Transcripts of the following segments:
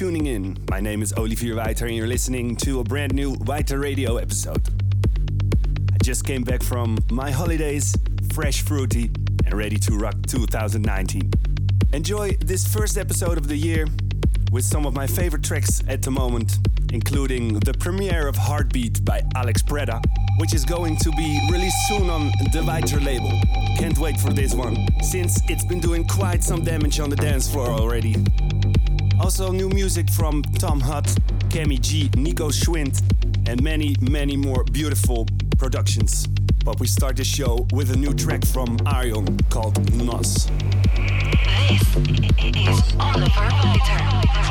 tuning in. My name is Olivier Weiter and you're listening to a brand new Weiter Radio episode. I just came back from my holidays, fresh, fruity, and ready to rock 2019. Enjoy this first episode of the year with some of my favorite tracks at the moment, including the premiere of Heartbeat by Alex Preda, which is going to be released soon on the Weiter label. Can't wait for this one, since it's been doing quite some damage on the dance floor already. Also, new music from Tom Hutt, Kemi G, Nico Schwind, and many, many more beautiful productions. But we start the show with a new track from Arion called Nos. This is Olivier Weiter.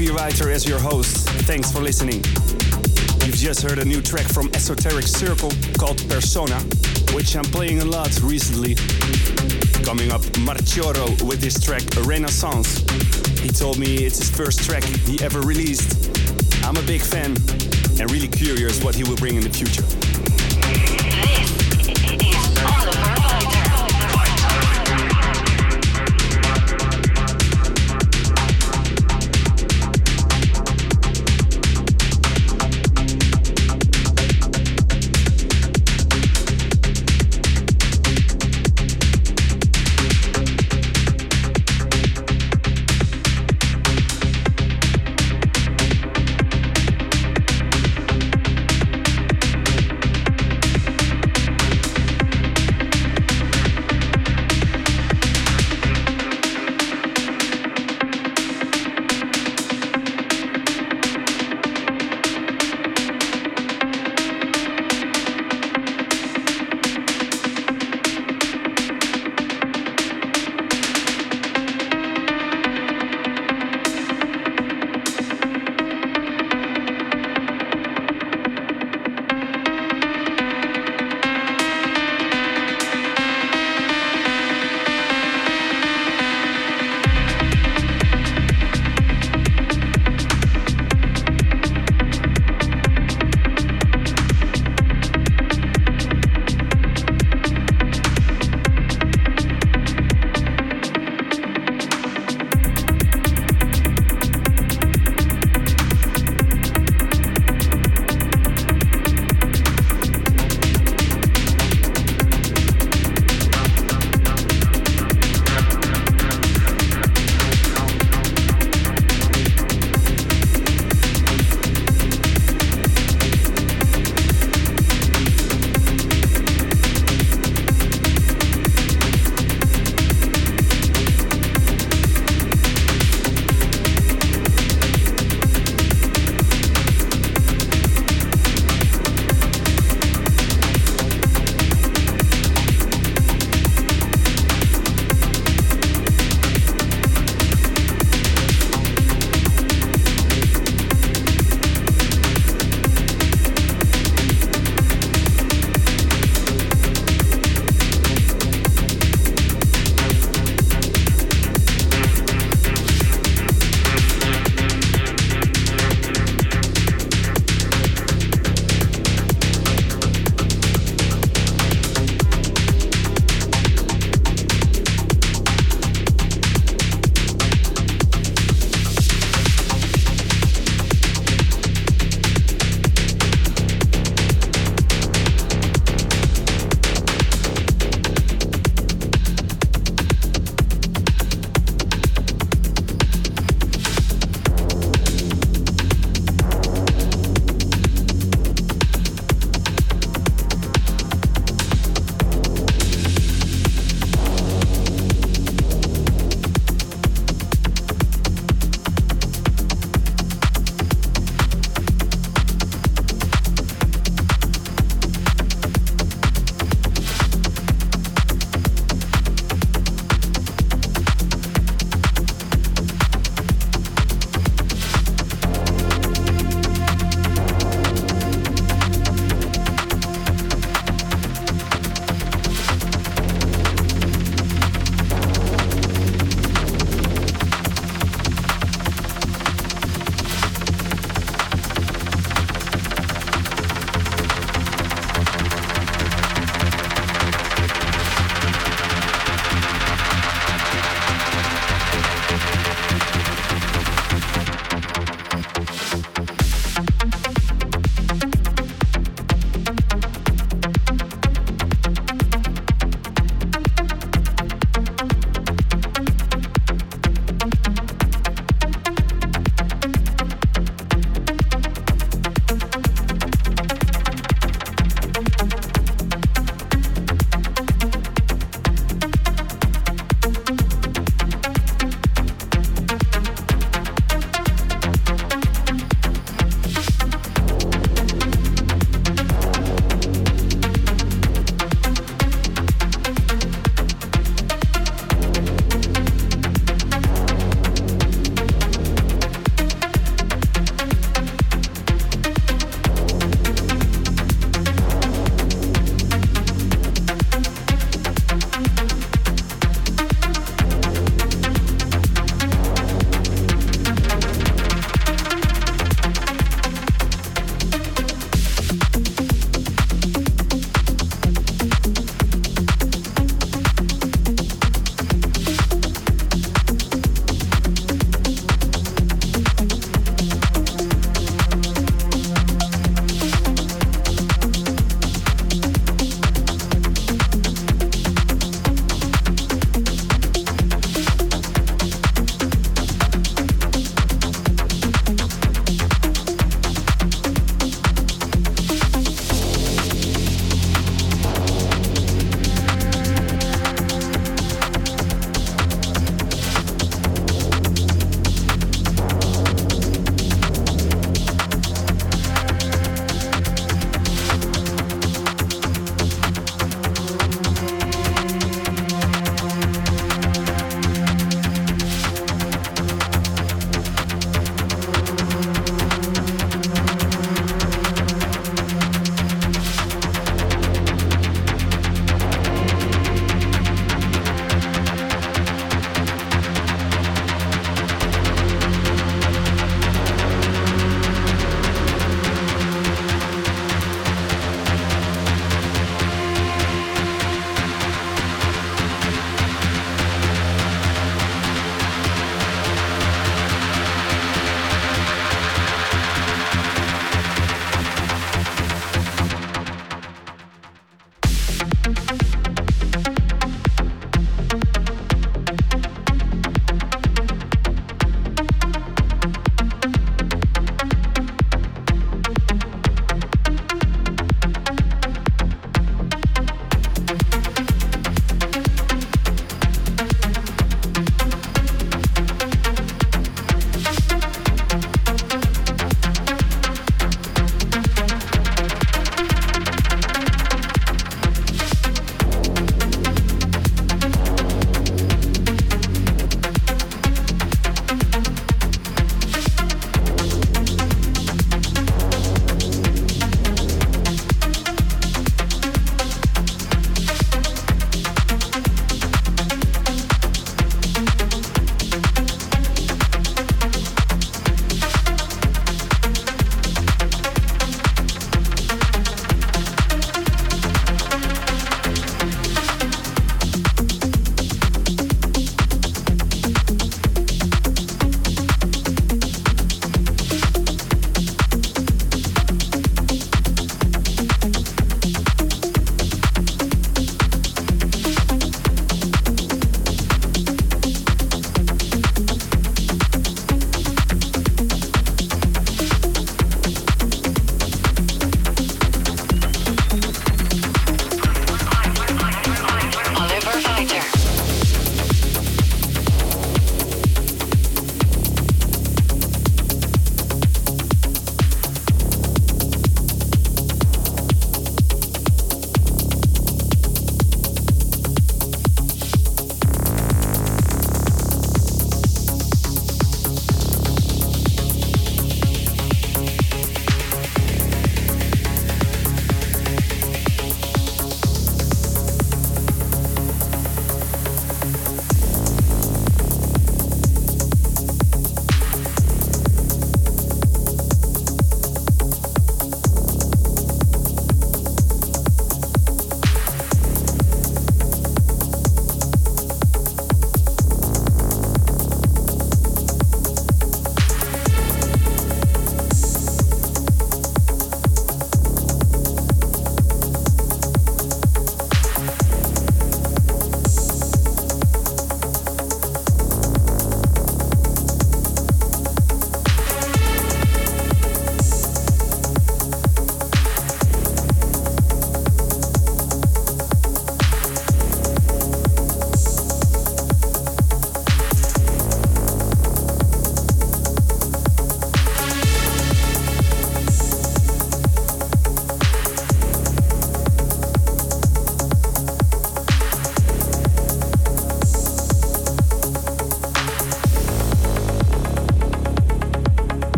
Olivier as your host. Thanks for listening. You've just heard a new track from Esoteric Circle called Persona, which I'm playing a lot recently. Coming up, Marcioro with his track Renaissance. He told me it's his first track he ever released. I'm a big fan and really curious what he will bring in the future.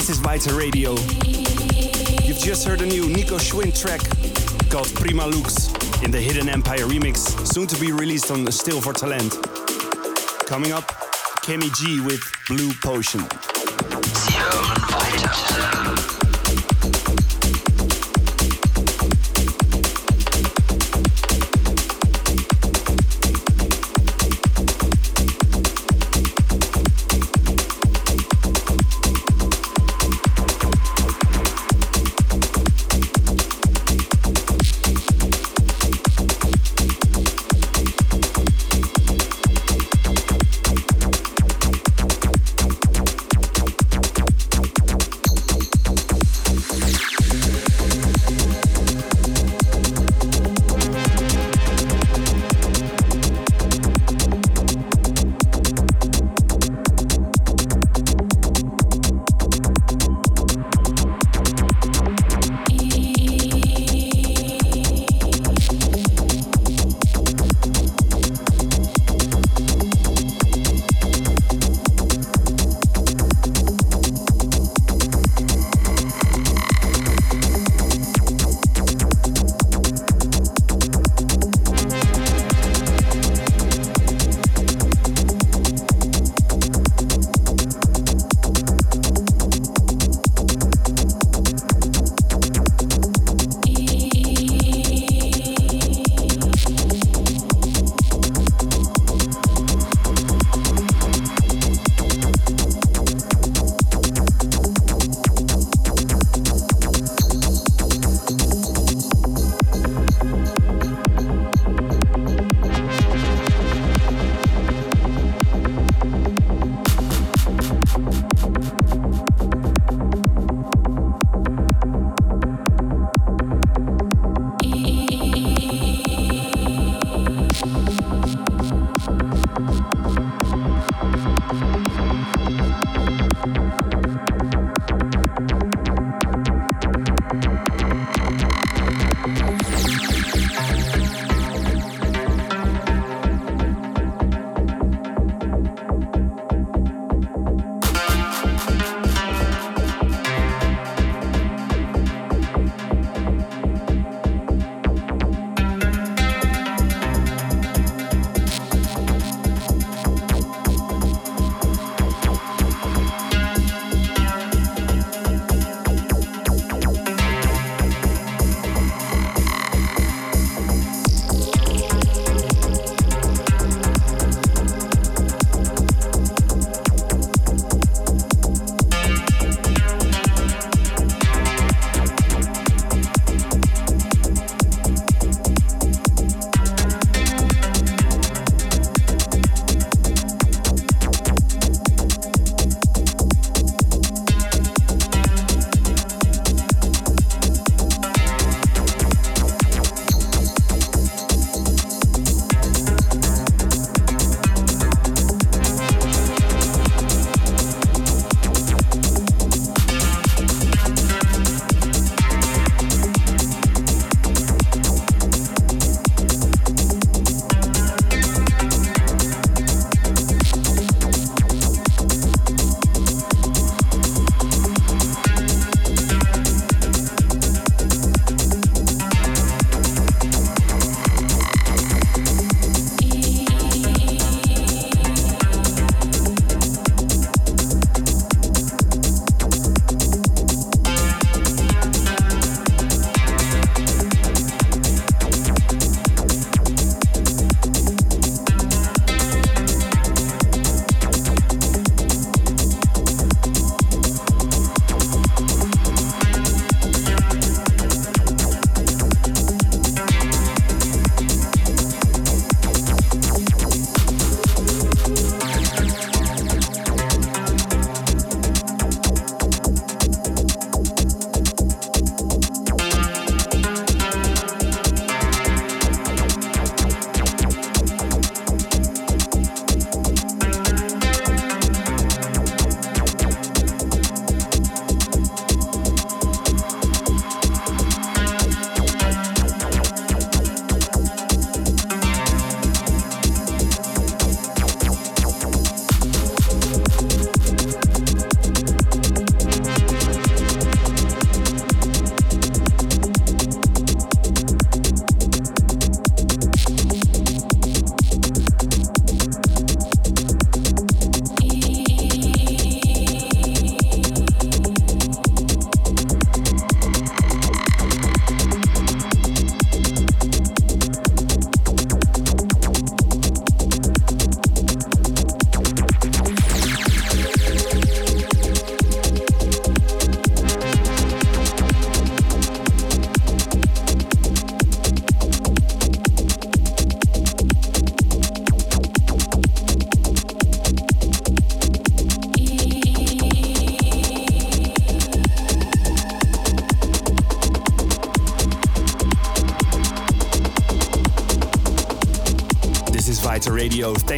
This is Weiter Radio. You've just heard a new Nico Schwind track called Prima Lux in the Hidden Empire remix, soon to be released on Stil vor Talent. Coming up, Kemi G with Blue Potion.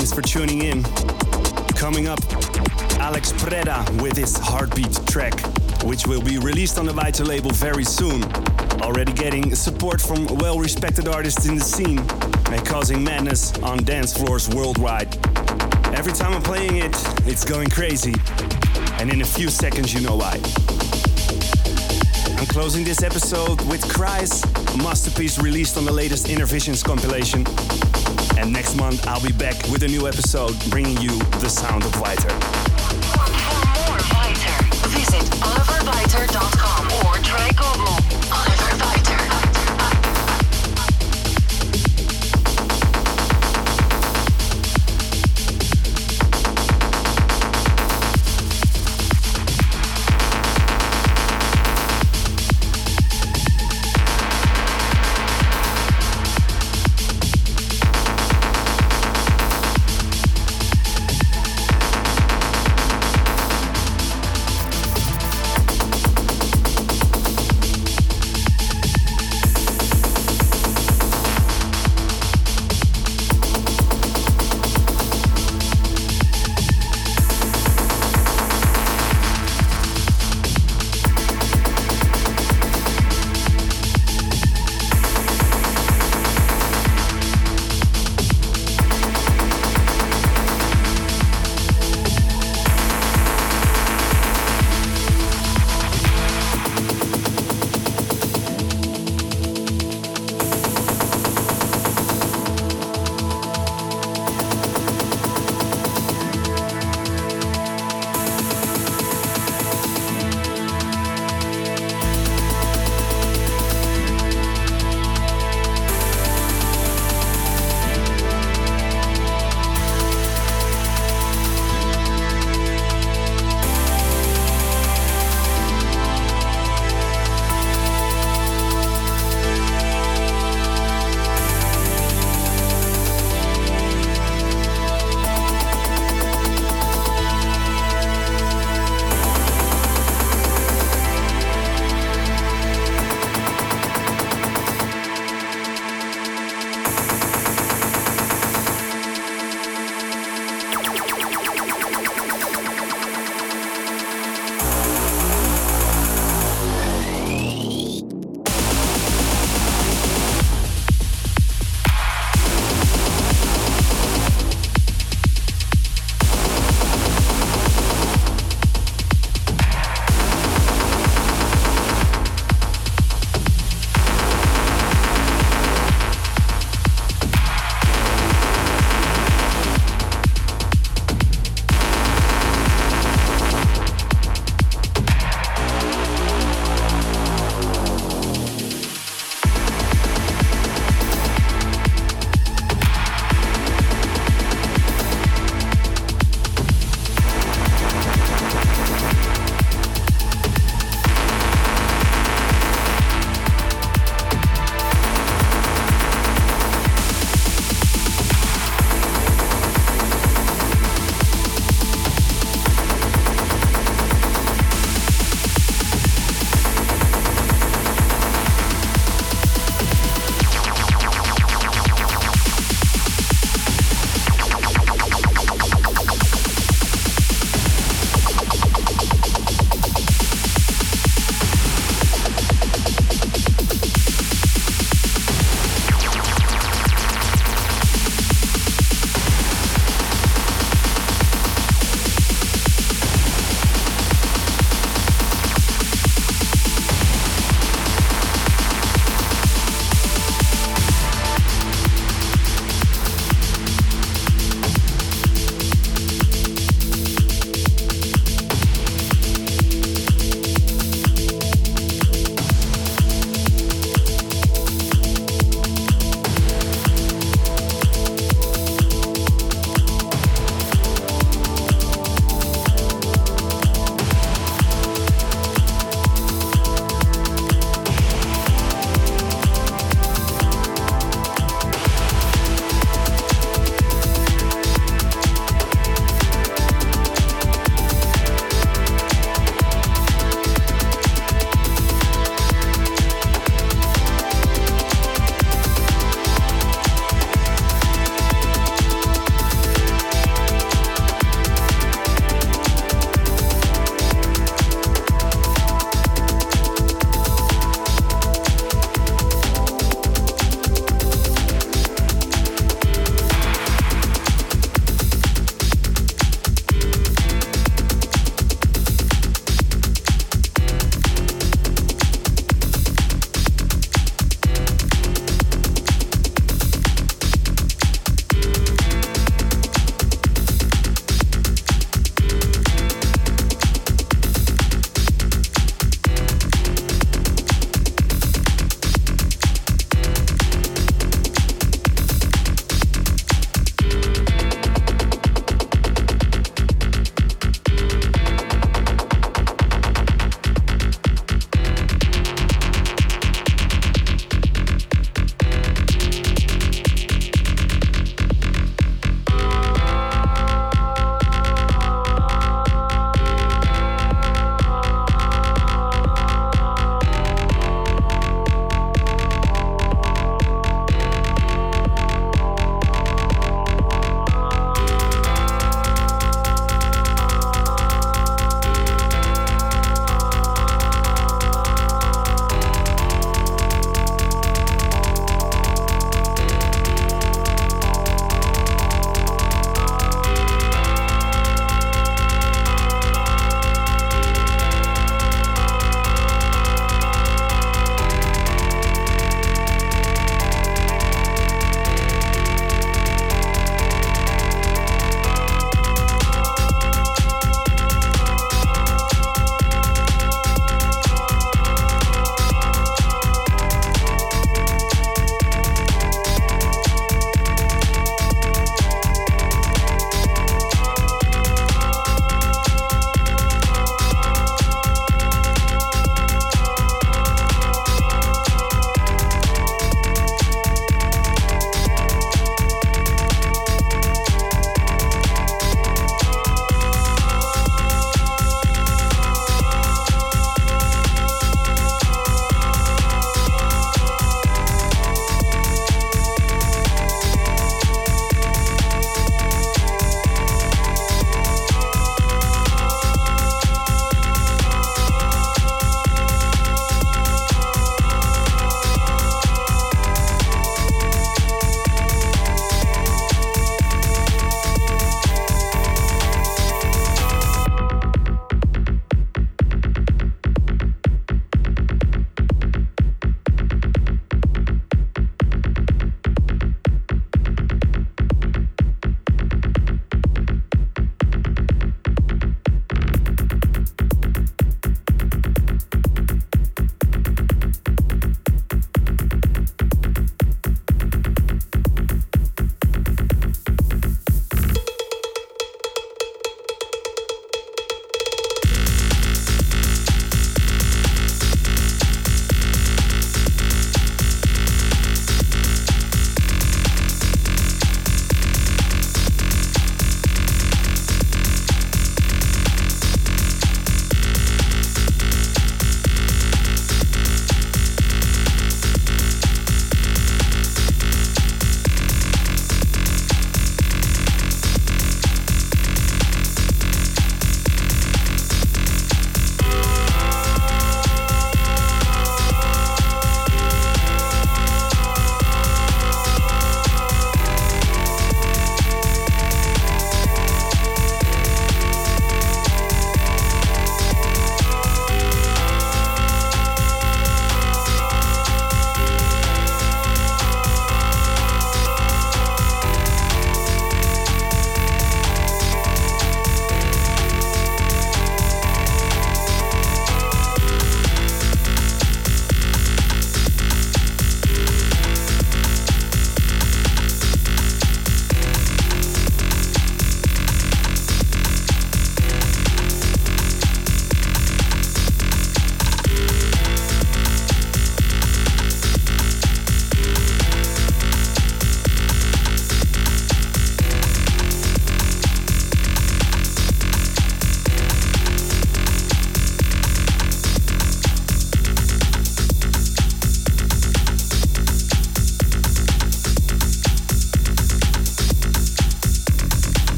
Thanks for tuning in. Coming up, Alex Preda with his Heartbeat track, which will be released on the Weiter label very soon. Already getting support from well respected artists in the scene and causing madness on dance floors worldwide. Every time I'm playing it, it's going crazy. And in a few seconds, you know why. I'm closing this episode with Cries, a masterpiece released on the latest Innervisions compilation. And next month, I'll be back with a new episode bringing you the sound of Weiter. For more Weiter, visit olivierweiter.com.